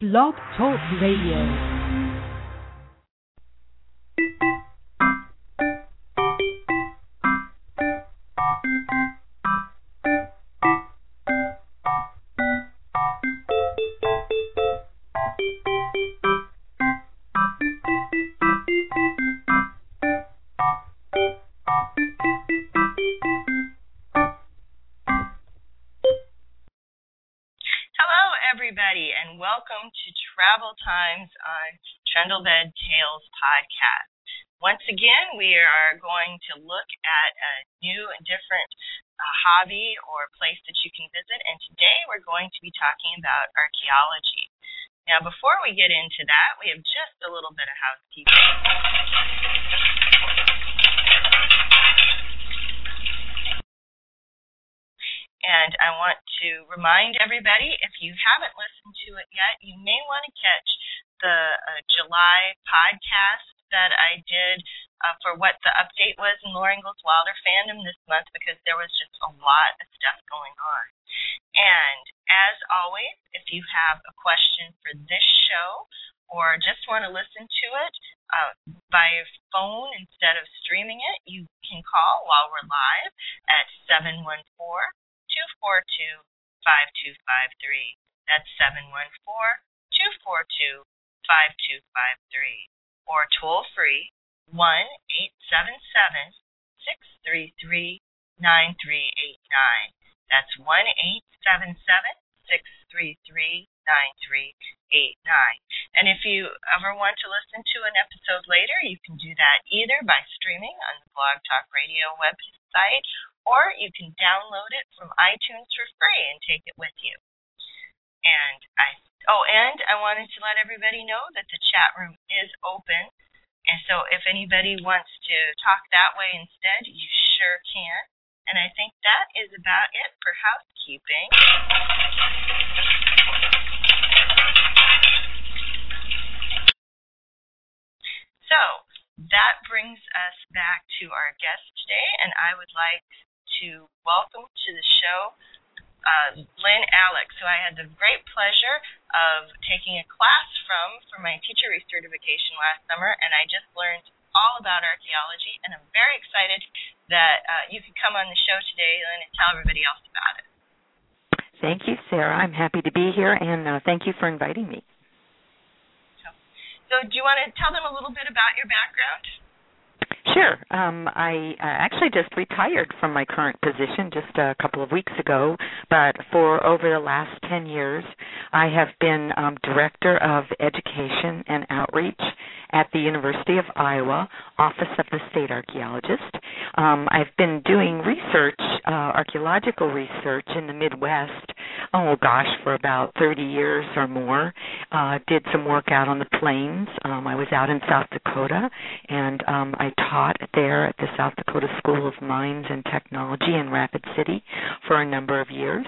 Blog Talk Radio. Travel Times on Trundlebed Tales podcast. Once again, we are going to look at a new and different uh, hobby or place that you can visit, and today we're going to be talking about archaeology. Now, before we get into that, we have just a little bit of housekeeping. And I want to remind everybody if you haven't listened to it yet, you may want to catch the uh, July podcast that I did uh, for what the update was in Laura Wilder fandom this month because there was just a lot of stuff going on. And as always, if you have a question for this show or just want to listen to it uh, by phone instead of streaming it, you can call while we're live at 714 242 5253. That's 714 242 5253. Or toll free 1 877 633 9389. That's 1 877 633 9389. And if you ever want to listen to an episode later, you can do that either by streaming on the Blog Talk Radio website or you can download it from iTunes for free and take it with you. And I oh, and I wanted to let everybody know that the chat room is open. And so if anybody wants to talk that way instead, you sure can. And I think that is about it for housekeeping. So that brings us back to our guest today, and I would like to welcome to the show uh, Lynn Alex, who I had the great pleasure of taking a class from for my teacher recertification last summer, and I just learned all about archaeology, and I'm very excited that uh, you could come on the show today, Lynn, and tell everybody else about it. Thank you, Sarah. I'm happy to be here, and uh, thank you for inviting me. So, so, do you want to tell them a little bit about your background? Sure. Um, I uh, actually just retired from my current position just a couple of weeks ago, but for over the last 10 years, I have been um, Director of Education and Outreach at the University of Iowa, Office of the State Archaeologist. Um, I've been doing research, uh, archaeological research in the Midwest, oh gosh, for about 30 years or more. Uh, did some work out on the plains. Um, I was out in South Dakota, and um, I taught there at the South Dakota School of Mines and Technology in Rapid City for a number of years.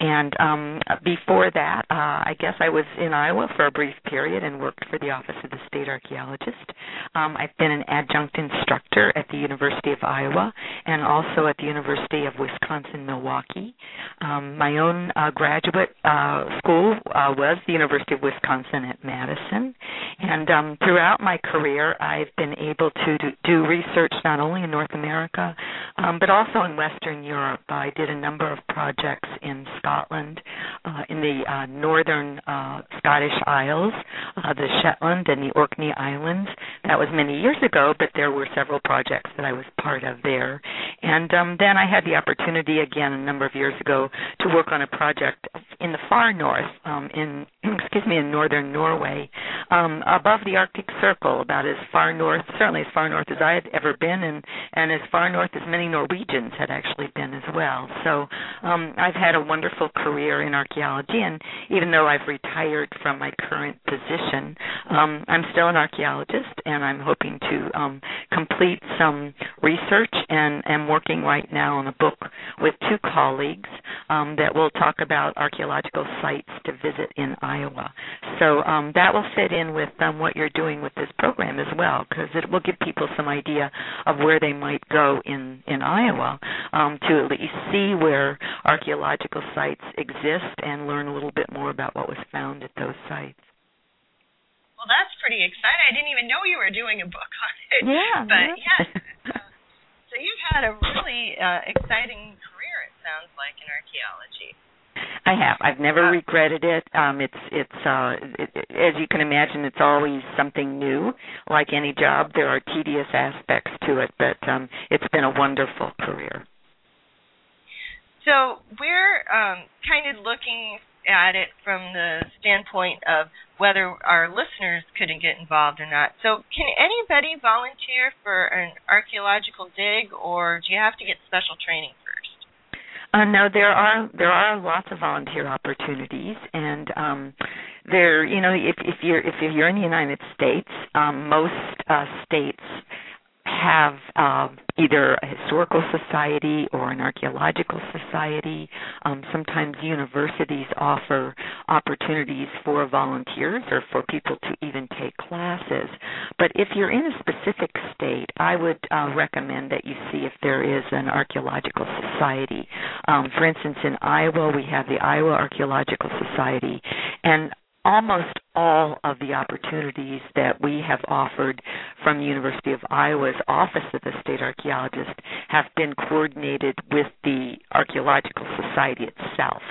And um, before that, uh, I guess I was in Iowa for a brief period and worked for the Office of the State Archaeologist. Um, I've been an adjunct instructor at the University of Iowa and also at the University of Wisconsin Milwaukee. Um, my own uh, graduate uh, school uh, was the University of Wisconsin at Madison. And um, throughout my career, I've been able to do, do research not only in North America, um, but also in Western Europe. I did a number of projects in Scotland, uh, in the uh, northern uh, Scottish Isles, uh, the Shetland and the Orkney Islands. That was many years ago, but there were several projects that I was part of there. And um, then I had the opportunity again a number of years ago to work on a project in the far north, um, in excuse me, in northern Norway, um, above the Arctic Circle, about as far north, certainly as far north as I had ever been, and and as far north as many Norwegians had actually been as well. So um, I've had a wonderful career in archaeology, and even though I've retired from my current position, um, I'm still an archaeologist, and I'm hoping to um, complete some research and am working right now on a book with two colleagues um, that will talk about archaeological sites to visit in Iowa. So um, that will fit in with um, what you're doing with this program as well, because it will give people some idea of where they might go in in Iowa um, to at least see where archaeological sites exist and learn a little bit more about what was found at those sites. Well, that's pretty exciting. I didn't even know you were doing a book on it. Yeah. But yeah. uh, so you've had a really uh, exciting career. It sounds like in archaeology. I have. I've never regretted it. Um it's it's uh it, as you can imagine it's always something new. Like any job there are tedious aspects to it, but um it's been a wonderful career. So we're um kind of looking at it from the standpoint of whether our listeners could get involved or not. So, can anybody volunteer for an archaeological dig, or do you have to get special training? Uh, no, there are there are lots of volunteer opportunities, and um, there, you know, if if you're if you're in the United States, um, most uh, states have uh, either a historical society or an archaeological society. Um, sometimes universities offer opportunities for volunteers or for people to even take classes. But if you're in a specific state, I would uh, recommend that you see if there is an archaeological society. Um, for instance, in Iowa, we have the Iowa Archaeological Society, and almost all of the opportunities that we have offered from the University of Iowa's Office of the State Archaeologist have been coordinated with the Archaeological Society itself.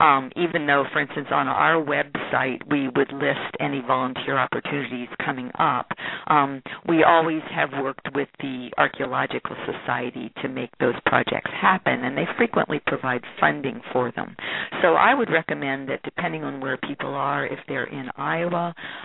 Um, even though, for instance, on our website we would list any volunteer opportunities coming up, um, we always have worked with the Archaeological Society to make those projects happen, and they frequently provide funding for them. So I would recommend that depending on where people are, if they're in Iowa.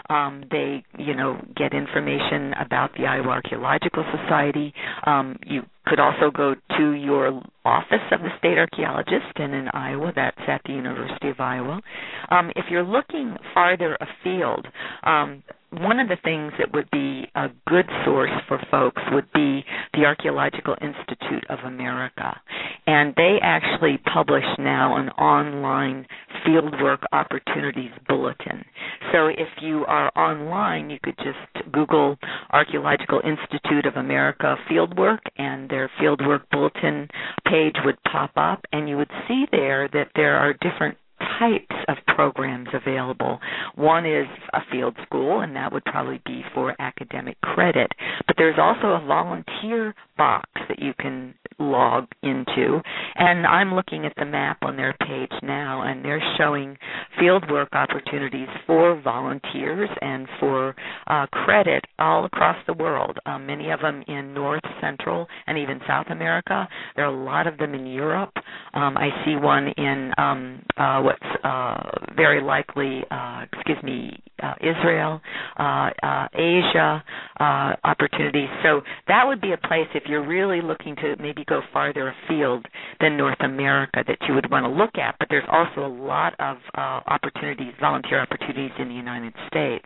Um, they, you know, get information about the Iowa Archaeological Society. Um, you could also go to your office of the state archaeologist, and in Iowa, that's at the University of Iowa. Um, if you're looking farther afield, um, one of the things that would be a good source for folks would be the Archaeological Institute of America. And they actually publish now an online fieldwork opportunities bulletin. So if you are online, you could just Google Archaeological Institute of America fieldwork, and their fieldwork bulletin page would pop up, and you would see there that there are different types of programs available. One is a field school, and that would probably be for academic credit. But there's also a volunteer box that you can log into. And I'm looking at the map on their page now, and they're showing fieldwork opportunities for volunteers and for uh, credit all across the world. Um, many of them in North, Central, and even South America. There are a lot of them in Europe. Um, I see one in um, uh, what's uh, very likely, uh, excuse me, uh, Israel, uh, uh, Asia uh, opportunities. So that would be a place if you're really looking to maybe go farther afield than North America that you would want to look at. But there's also a lot of uh, opportunities, volunteer opportunities in the United States.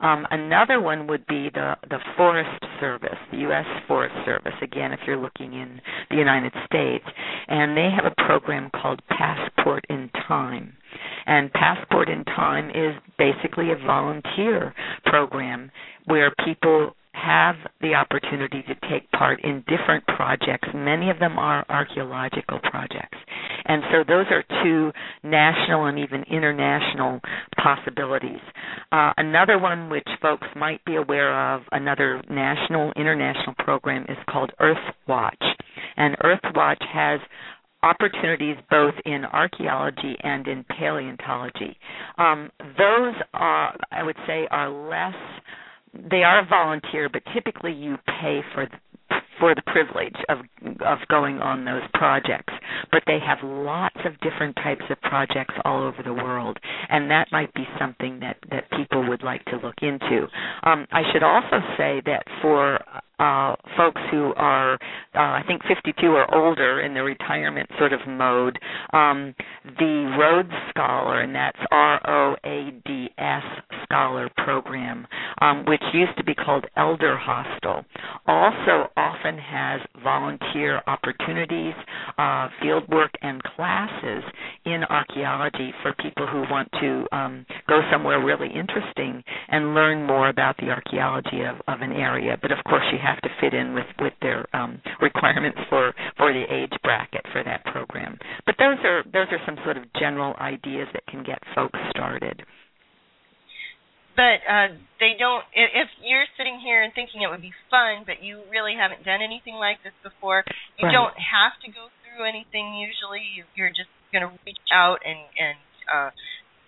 Um, another one would be the the Forest Service, the U.S. Forest Service. Again, if you're looking in the United States, and they have a program called Passport in Time. And Passport in Time is basically a volunteer program where people have the opportunity to take part in different projects. Many of them are archaeological projects. And so those are two national and even international possibilities. Uh, another one which folks might be aware of, another national, international program is called Earthwatch. And Earthwatch has opportunities both in archaeology and in paleontology. Um, those are, I would say, are less. They are volunteer, but typically you pay for the, for the privilege of of going on those projects. But they have lots of different types of projects all over the world, and that might be something that that people would like to look into. Um, I should also say that for uh, folks who are, uh, I think, 52 or older in the retirement sort of mode, um, the Roads Scholar, and that's R O A D S Scholar program, um, which used to be called Elder Hostel, also often has volunteer opportunities, uh, field work, and classes in archaeology for people who want to um, go somewhere really interesting and learn more about the archaeology of, of an area. But of course, you have to fit in with with their um, requirements for for the age bracket for that program. But those are those are some sort of general ideas that can get folks started. but uh, they don't. If you're sitting here and thinking it would be fun, but you really haven't done anything like this before, you Right. don't have to go through anything. Usually, you, you're just going to reach out and and uh,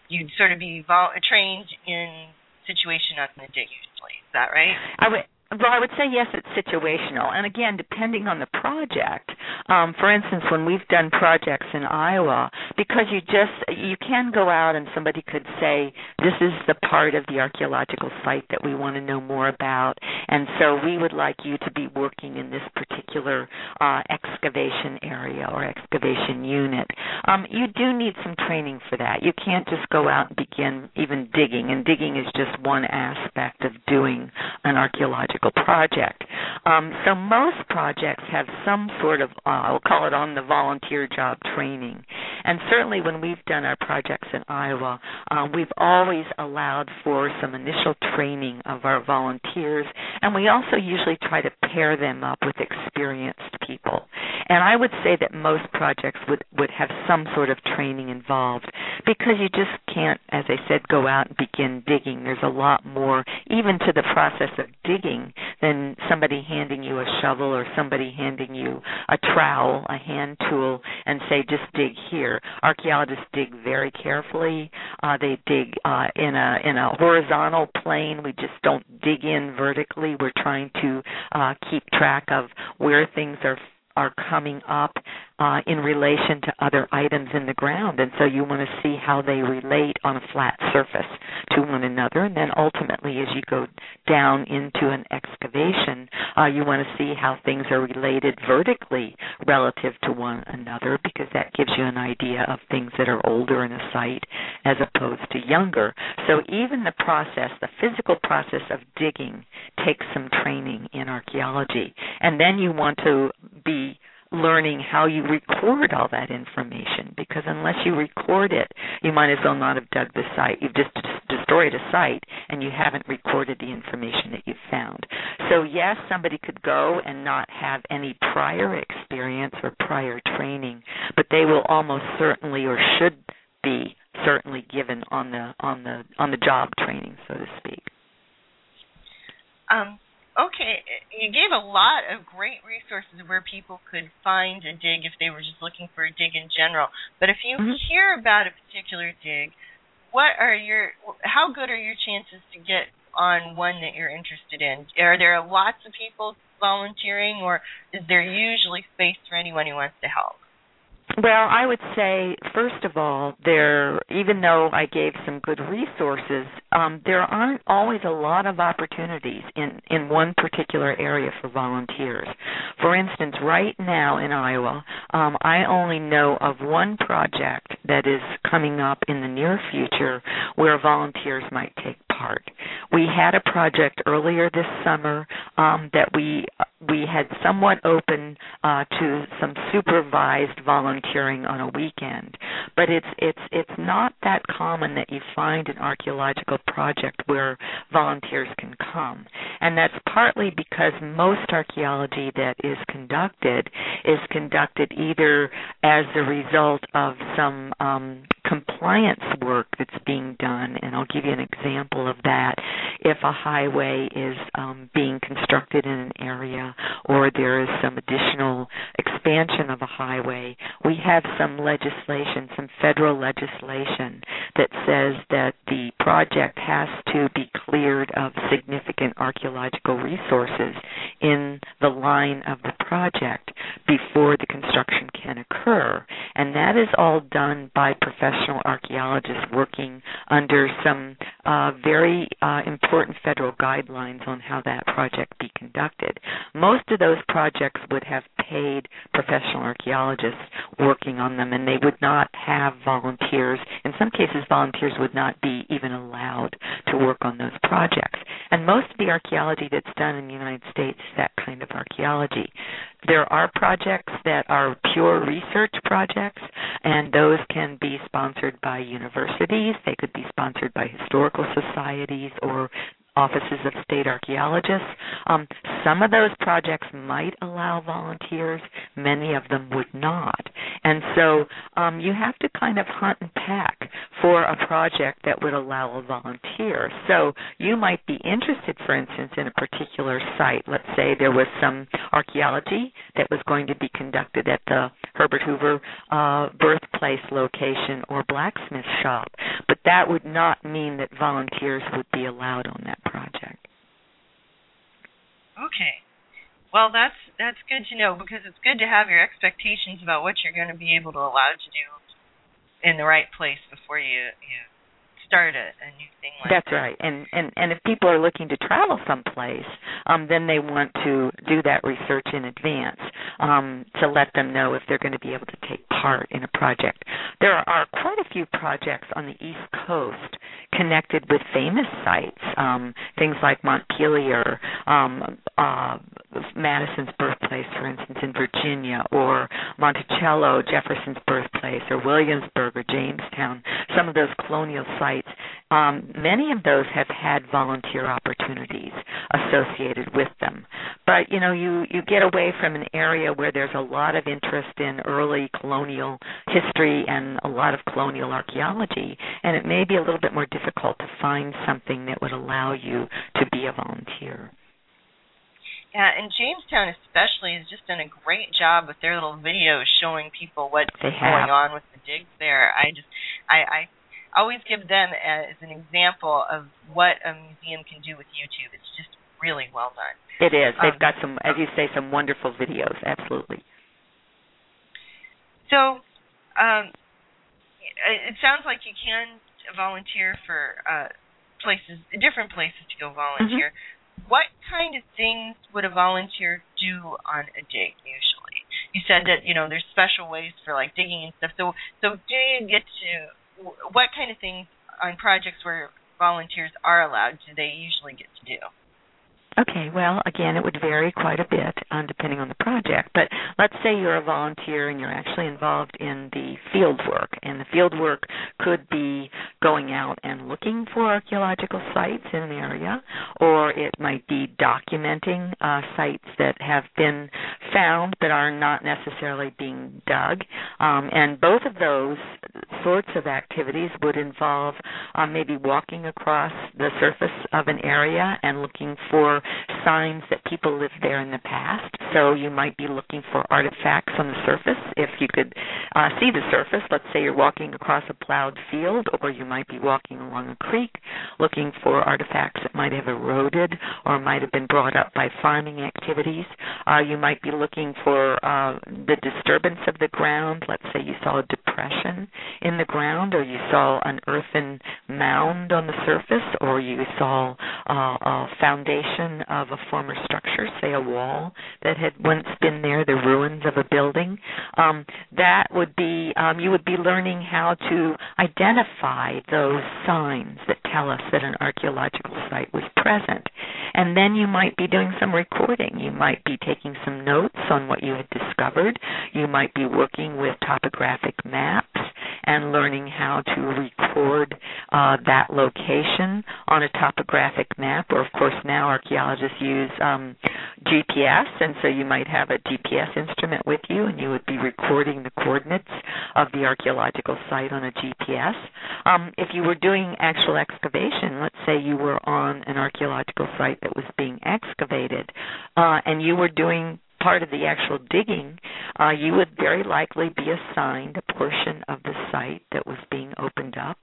you'd sort of be vol- trained in situation not going to dig. Usually, is that right? I would well, I would say yes, it's situational, and again, depending on the project. Um, for instance, when we've done projects in Iowa, because you just you can go out and somebody could say, "This is the part of the archaeological site that we want to know more about," and so we would like you to be working in this particular uh, excavation area or excavation unit. Um, you do need some training for that. You can't just go out and begin even digging, and digging is just one aspect of doing an archaeological project. Um, so most projects have some sort of, uh, I'll call it on the volunteer job training. And certainly when we've done our projects in Iowa, um, we've always allowed for some initial training of our volunteers, and we also usually try to pair them up with experienced people. And I would say that most projects would, would have some sort of training involved because you just can't, as I said, go out and begin digging. There's a lot more, even to the process of digging, than somebody handing you a shovel or somebody handing you a trowel, a hand tool, and say, just dig here. Archaeologists dig very carefully. Uh, they dig uh, in a in a horizontal plane. We just don't dig in vertically. We're trying to uh, keep track of where things are are coming up uh, in relation to other items in the ground. And so you want to see how they relate on a flat surface to one another. And then ultimately, as you go down into an excavation, uh, you want to see how things are related vertically relative to one another because that gives you an idea of things that are older in a site as opposed to younger. So even the process, the physical process of digging, takes some training in archaeology. And then you want to be learning how you record all that information because unless you record it, you might as well not have dug the site. You've just destroyed a site and you haven't recorded the information that you've found. So, yes, somebody could go and not have any prior experience or prior training, but they will almost certainly or should be certainly given on the on the on the job training, so to speak. Um, okay, you gave a lot of great resources where people could find a dig if they were just looking for a dig in general. But if you Mhm. hear about a particular dig, what are your how good are your chances to get on one that you're interested in? Are there lots of people volunteering or is there usually space for anyone who wants to help? Well, I would say first of all, there even though I gave some good resources, um, there aren't always a lot of opportunities in in one particular area for volunteers. For instance, right now in Iowa, um, I only know of one project that is coming up in the near future where volunteers might take part. We had a project earlier this summer um, that we we had somewhat open uh, to some supervised volunteering on a weekend, but it's it's it's not that common that you find an archaeological project where volunteers can come, and that's partly because most archaeology that is conducted is conducted either as a result of some um, compliance work that's being done, and I'll give you an example of that. If a highway is um, being constructed in an area, or there is some additional expansion of a highway, we have some legislation, some federal legislation that says that the project has to be cleared of significant archaeological resources in the line of the project before the construction can occur. And that is all done by professional archaeologists working under some uh, very uh, important federal guidelines on how that project be conducted. Most of those projects would have paid professional archaeologists working on them, and they would not have volunteers. In some cases, volunteers would not be even allowed to work on those projects. And most of the archaeology that's done in the United States is that kind of archaeology. There are projects that are pure research projects, and those can be sponsored by universities. They could be sponsored by historical societies or offices of state archaeologists. Um, some of those projects might allow volunteers, many of them would not. And so um, you have to kind of hunt and pack for a project that would allow a volunteer. So you might be interested, for instance, in a particular site. Let's say there was some archaeology that was going to be conducted at the Herbert Hoover uh, birthplace location or blacksmith shop, but that would not mean that volunteers would be allowed on that project. Okay. Well, that's that's good to know because it's good to have your expectations about what you're going to be able to allow to do in the right place before you you start a, a new thing like That's that. right. And and and if people are looking to travel someplace, um then they want to do that research in advance um to let them know if they're going to be able to take part in a project. There are quite a few projects on the East Coast connected with famous sites, um things like Montpelier, um uh Madison's birthplace for instance in Virginia or Monticello, Jefferson's birthplace or Williamsburg or Jamestown, some of those colonial sites um, many of those have had volunteer opportunities associated with them. But you know, you you get away from an area where there's a lot of interest in early colonial history and a lot of colonial archaeology, and it may be a little bit more difficult to find something that would allow you to be a volunteer. Yeah, and Jamestown especially has just done a great job with their little videos showing people what's They going have. on with the digs there. I just I, I always give them as an example of what a museum can do with YouTube. It's just really well done. It is. They've Um, got some, as you say, some wonderful videos. Absolutely. So, um, it it sounds like you can volunteer for uh, places, different places to go volunteer. What kind of things would a volunteer do on a dig usually? You said that you know there's special ways for like digging and stuff. So, so do you get to what kind of things on projects where volunteers are allowed do they usually get to do? Okay, well, again, it would vary quite a bit um, depending on the project. But let's say you're a volunteer and you're actually involved in the field work, and the field work could be going out and looking for archaeological sites in an area, or it might be documenting uh, sites that have been found but are not necessarily being dug. Um, and both of those sorts of activities would involve um, maybe walking across the surface of an area and looking for signs that people lived there in the past. So you might be looking for artifacts on the surface. If you could uh, see the surface, let's say you're walking across a plowed field, or you might be walking along a creek looking for artifacts that might have eroded or might have been brought up by farming activities. Uh, you might be looking for uh, the disturbance of the ground. Let's say you saw a depression in the ground, or you saw an earthen mound on the surface, or you saw uh, a foundation of a former structure, say a wall that had once been there, the ruins of a building. Um, that would be um, you would be learning how to identify those signs that tell us that an archaeological site was present. And then you might be doing some recording. You might be taking some notes on what you had discovered. You might be working with topographic maps and learning how to record uh, that location on a topographic map. Or, of course, now archaeologists use um, GPS, and so you might have a GPS instrument with you, and you would be recording the coordinates of the archaeological site on a GPS. Um, if you were doing actual excavation, let's say you were on an archaeological site that was being excavated, uh, and you were doing part of the actual digging, uh, you would very likely be assigned a portion of the site that was being opened up.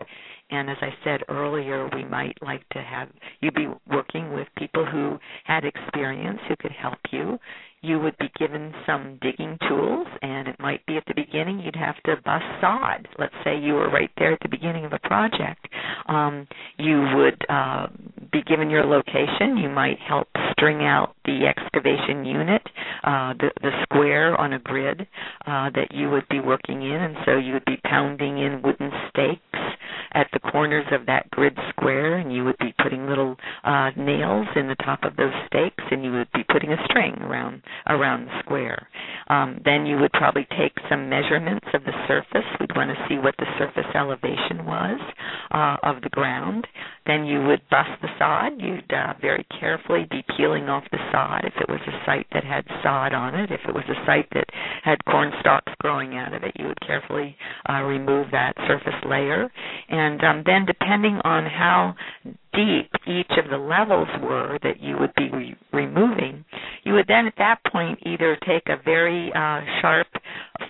And as I said earlier, we might like to have you be working with people who had experience who could help you. You would be given some digging tools, and it might be at the beginning you'd have to bust sod. Let's say you were right there at the beginning of a project. Um, you would uh, be given your location. You might help string out the excavation unit, uh, the, the square on a grid uh, that you would be working in, and so you would be pounding in wooden stakes at the corners of that grid square, and you would be putting little uh, nails in the top of those stakes, and you would be putting a string around around the square. Um, then you would probably take some measurements of the surface. We'd want to see what the surface elevation was uh, of the ground. then you would bust the sod. You'd uh, very carefully be peeling off the sod if it was a site that had sod on it. If it was a site that had corn stalks growing out of it, you would carefully uh, remove that surface layer. And um, then, depending on how deep each of the levels were that you would be re- removing, you would then at that point either take a very uh, sharp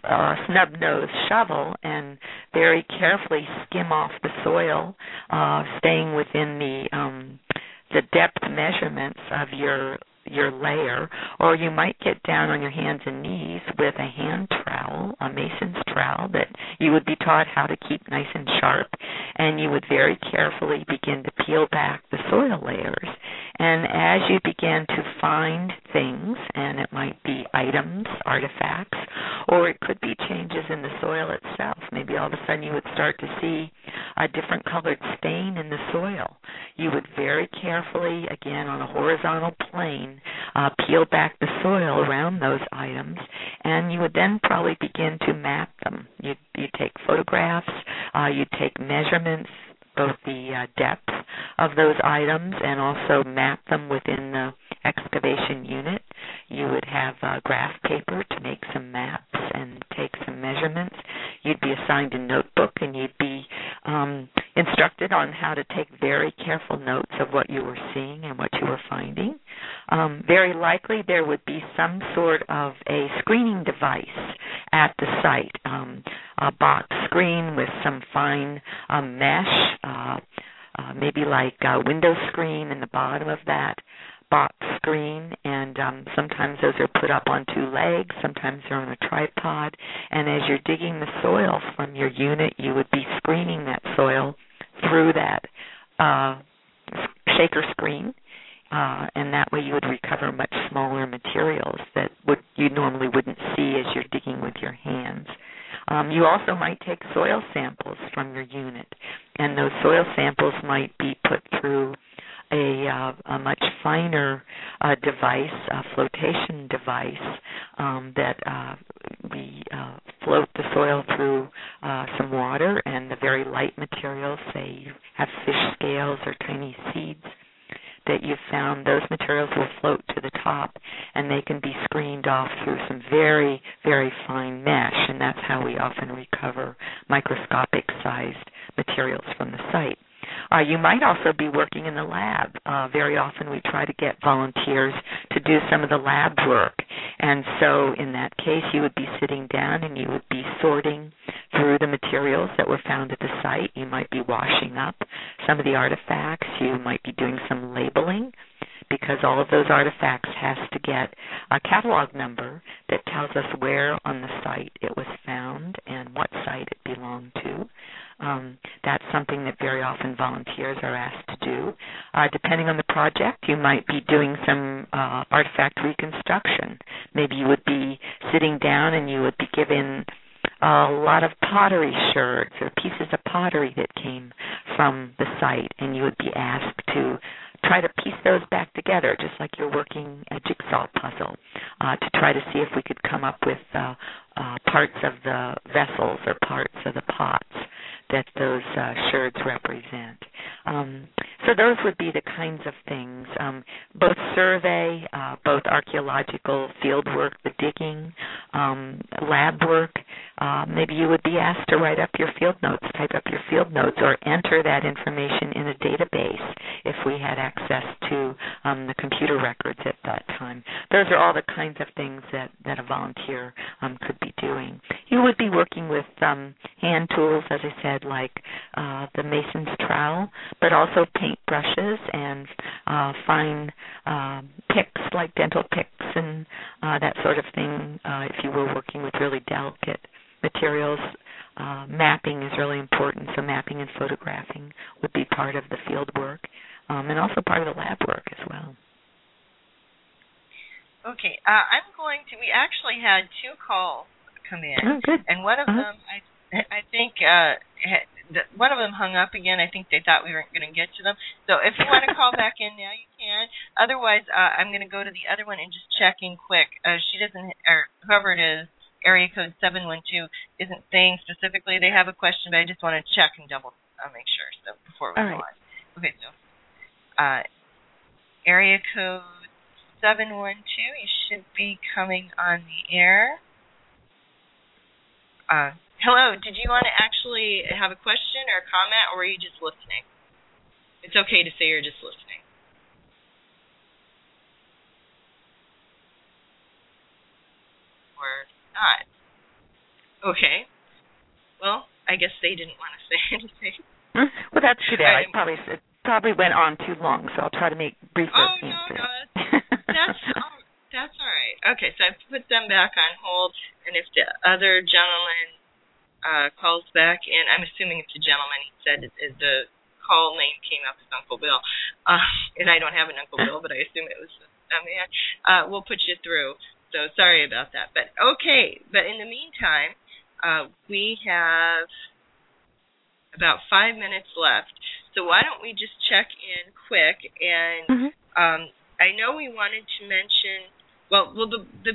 uh, snub-nosed shovel and very carefully skim off the soil, uh, staying within the um, the depth measurements of your your layer, or you might get down on your hands and knees with a hand trowel, a mason's trowel that you would be taught how to keep nice and sharp, and you would very carefully begin to peel back the soil layers. And as you begin to find things, and it might be items, artifacts, or it could be changes in the soil itself. Maybe all of a sudden you would start to see a different colored stain in the soil. You would very carefully, again on a horizontal plane, uh, peel back the soil around those items, and you would then probably begin to map them. You you take photographs, uh, you take measurements, both the uh, depth of those items and also map them within the excavation unit. You would have uh, graph paper to make some maps and take some measurements. You'd be assigned a notebook and you'd be um, instructed on how to take very careful notes of what you were seeing and what you were finding. Um, very likely there would be some sort of a screening device at the site, um, a box screen with some fine um, mesh, uh, uh, maybe like a window screen in the bottom of that box screen and um, sometimes those are put up on two legs sometimes they're on a tripod and as you're digging the soil from your unit you would be screening that soil through that uh, shaker screen uh, and that way you would recover much smaller materials that would you normally wouldn't see as you're digging with your hands. Um, you also might take soil samples from your unit, and those soil samples might be put through a, uh, a much finer uh, device, a flotation device um, that uh, we uh, float the soil through uh, some water and the very light materials, say you have fish scales or tiny seeds that you've found, those materials will float to the top and they can be screened off through some very, very fine mesh, and that's how we often recover microscopic sized materials from the site. Uh, you might also be working in the lab. Uh, very often we try to get volunteers to do some of the lab work. And so in that case, you would be sitting down and you would be sorting through the materials that were found at the site. You might be washing up some of the artifacts. You might be doing some labeling because all of those artifacts has to get a catalog number that tells us where on the site it was found and what site it belonged to. Um, that's something that very often volunteers are asked to do. Uh, depending on the project, you might be doing some uh, artifact reconstruction. Maybe you would be sitting down and you would be given a lot of pottery sherds or pieces of pottery that came from the site, and you would be asked to try to piece those back together, just like you're working a jigsaw puzzle, uh, to try to see if we could come up with uh, uh, parts of the vessels or parts of the pots that those uh, sherds represent. Um, so those would be the kinds of things, um, both survey, uh, both archaeological field work, the digging, um, lab work. Uh, maybe you would be asked to write up your field notes, type up your field notes, or enter that information in a database if we had access to um, the computer records at that time. Those are all the kinds of things that, that a volunteer um, could be doing. You would be working with um, hand tools, as I said, like uh, the mason's trowel, but also paint brushes and uh, fine uh, picks like dental picks and uh, that sort of thing. Uh, if you were working with really delicate materials, uh, mapping is really important. So mapping and photographing would be part of the field work, um, and also part of the lab work as well. Okay, uh, I'm going to. We actually had two calls come in, oh, good. and one of uh-huh. them, I, I think, uh, one of them hung up again. I think they thought we weren't going to get to them. So if you want to call back in now, you can. Otherwise, uh, I'm going to go to the other one and just check in quick. Uh, she doesn't, or whoever it is, area code 712 isn't saying specifically they have a question, but I just want to check and double uh, make sure. So before we All go right. on. Okay, so uh, area code 712, you should be coming on the air. Uh, hello, did you want to actually have a question or a comment, or were you just listening? It's okay to say you're just listening. Or not. Okay. Well, I guess they didn't want to say anything. Hmm? Well, that's too bad. I probably it probably went on too long, so I'll try to make brief Oh no, answers. no, that's oh, that's all right. Okay, so I put them back on hold, and if the other gentleman uh calls back in, I'm assuming it's a gentleman. He said it, it, the call name came up as Uncle Bill, uh, and I don't have an Uncle Bill, but I assume it was a man. Uh, we'll put you through. So sorry about that, but okay. But in the meantime, uh, we have about five minutes left. So why don't we just check in quick and Mhm. um, I know we wanted to mention well well the the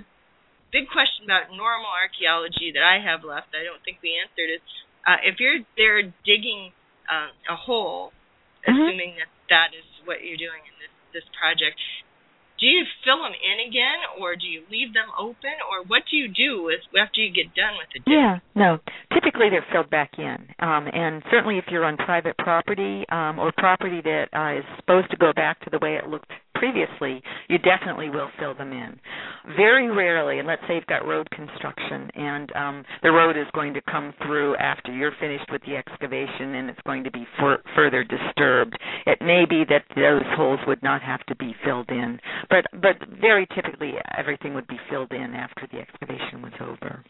big question about normal archaeology that I have left I don't think we answered is uh, if you're there digging uh, a hole, Mhm. assuming that that is what you're doing in this this project. Do you fill them in again, or do you leave them open, or what do you do with after you get done with the dig? Yeah, no. Typically, they're filled back in, um, and certainly if you're on private property um, or property that uh, is supposed to go back to the way it looked previously, you definitely will fill them in. Very rarely, and let's say you've got road construction, and um, the road is going to come through after you're finished with the excavation, and it's going to be fur- further disturbed. It may be that those holes would not have to be filled in, but but very typically everything would be filled in after the excavation was over.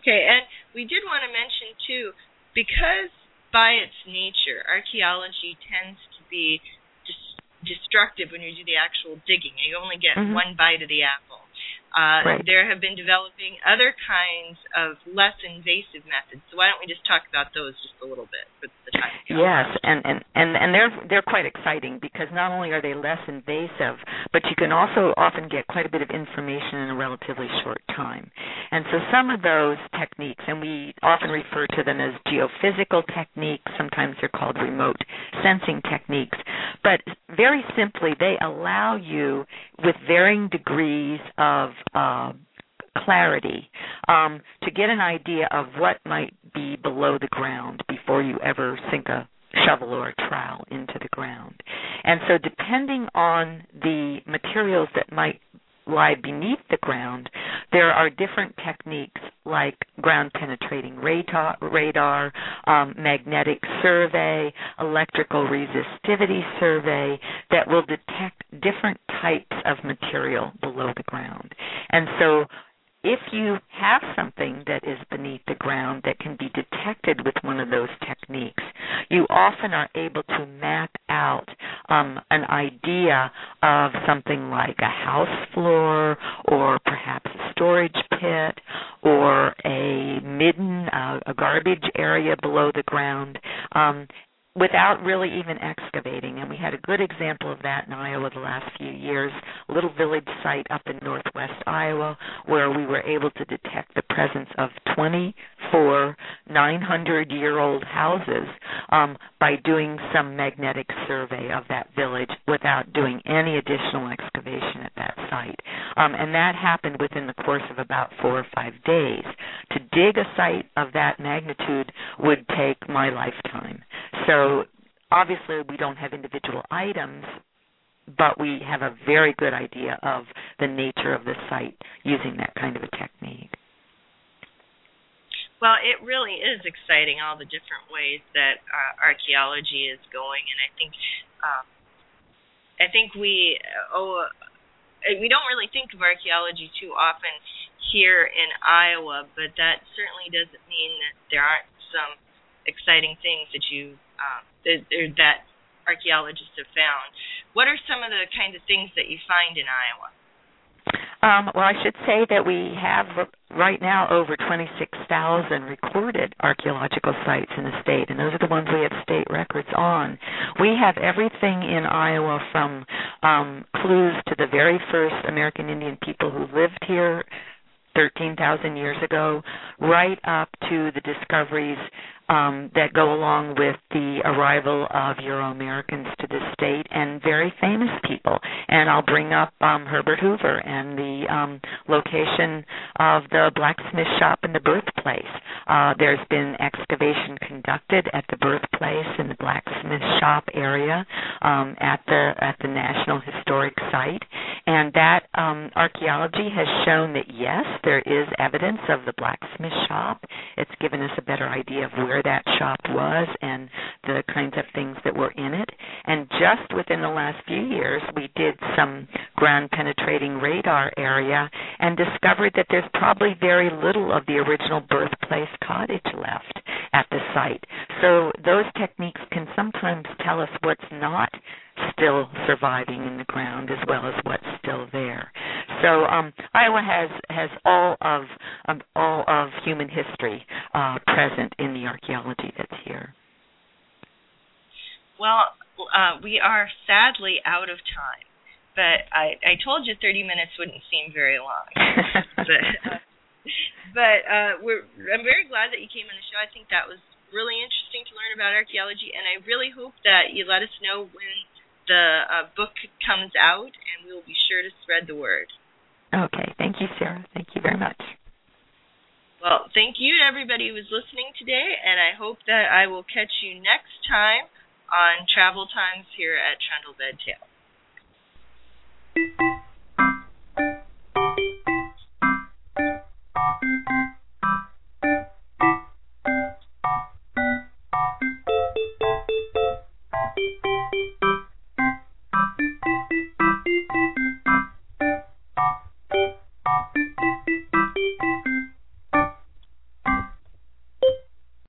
Okay, and we did want to mention too, because by its nature, archaeology tends to be destructive when you do the actual digging. You only get Mhm. one bite of the apple. Uh, Right. There have been developing other kinds of less invasive methods. So why don't we just talk about those just a little bit for the time? Yes, and, and and and they're they're quite exciting because not only are they less invasive, but you can also often get quite a bit of information in a relatively short time. And so some of those techniques, and we often refer to them as geophysical techniques. Sometimes they're called remote sensing techniques. But very simply, they allow you with varying degrees of uh, clarity um, to get an idea of what might be below the ground before you ever sink a shovel or a trowel into the ground. And so, depending on the materials that might lie beneath the ground, there are different techniques like ground penetrating radar, um, magnetic survey, electrical resistivity survey that will detect different types of material below the ground. And so if you have something that is beneath the ground that can be detected with one of those techniques, you often are able to map out um, an idea of something like a house floor or perhaps a storage pit or a midden, uh, a garbage area below the ground. Um, without really even excavating. And we had a good example of that in Iowa the last few years, a little village site up in northwest Iowa where we were able to detect the presence of 24 900 year old houses um, by doing some magnetic survey of that village without doing any additional excavation at that site. Um, and that happened within the course of about four or five days. To dig a site of that magnitude would take my lifetime. So obviously we don't have individual items, but we have a very good idea of the nature of the site using that kind of a technique. Well, it really is exciting all the different ways that uh, archaeology is going, and I think um, I think we oh we don't really think of archaeology too often here in Iowa, but that certainly doesn't mean that there aren't some exciting things that you um, that, that archaeologists have found. What are some of the kinds of things that you find in Iowa? Um, well, I should say that we have right now over 26,000 recorded archaeological sites in the state, and those are the ones we have state records on. We have everything in Iowa from um, clues to the very first American Indian people who lived here 13,000 years ago, right up to the discoveries um, that go along with the arrival of Euro Americans to the state and very famous people. And I'll bring up um, Herbert Hoover and the um, location of the blacksmith shop and the birthplace. Uh, there's been excavation conducted at the birthplace in the blacksmith shop area um, at the at the National Historic Site, and that um, archaeology has shown that yes, there is evidence of the blacksmith shop. It's given us a better idea of where where that shop was and the kinds of things that were in it. And just within the last few years, we did some ground penetrating radar area and discovered that there's probably very little of the original birthplace cottage left at the site. So those techniques can sometimes tell us what's not still surviving in the ground as well as what's still there. So um, Iowa has has all of um, all of human history uh, present in the archaeology that's here. Well, uh, we are sadly out of time, but I, I told you 30 minutes wouldn't seem very long. but uh, but uh, we're I'm very glad that you came on the show. I think that was really interesting to learn about archaeology, and I really hope that you let us know when the uh, book comes out, and we will be sure to spread the word. Okay. Thank you, Sarah. Thank you very much. Well, thank you to everybody who was listening today, and I hope that I will catch you next time on Travel Times here at Trundle Bed Tales. Thank you.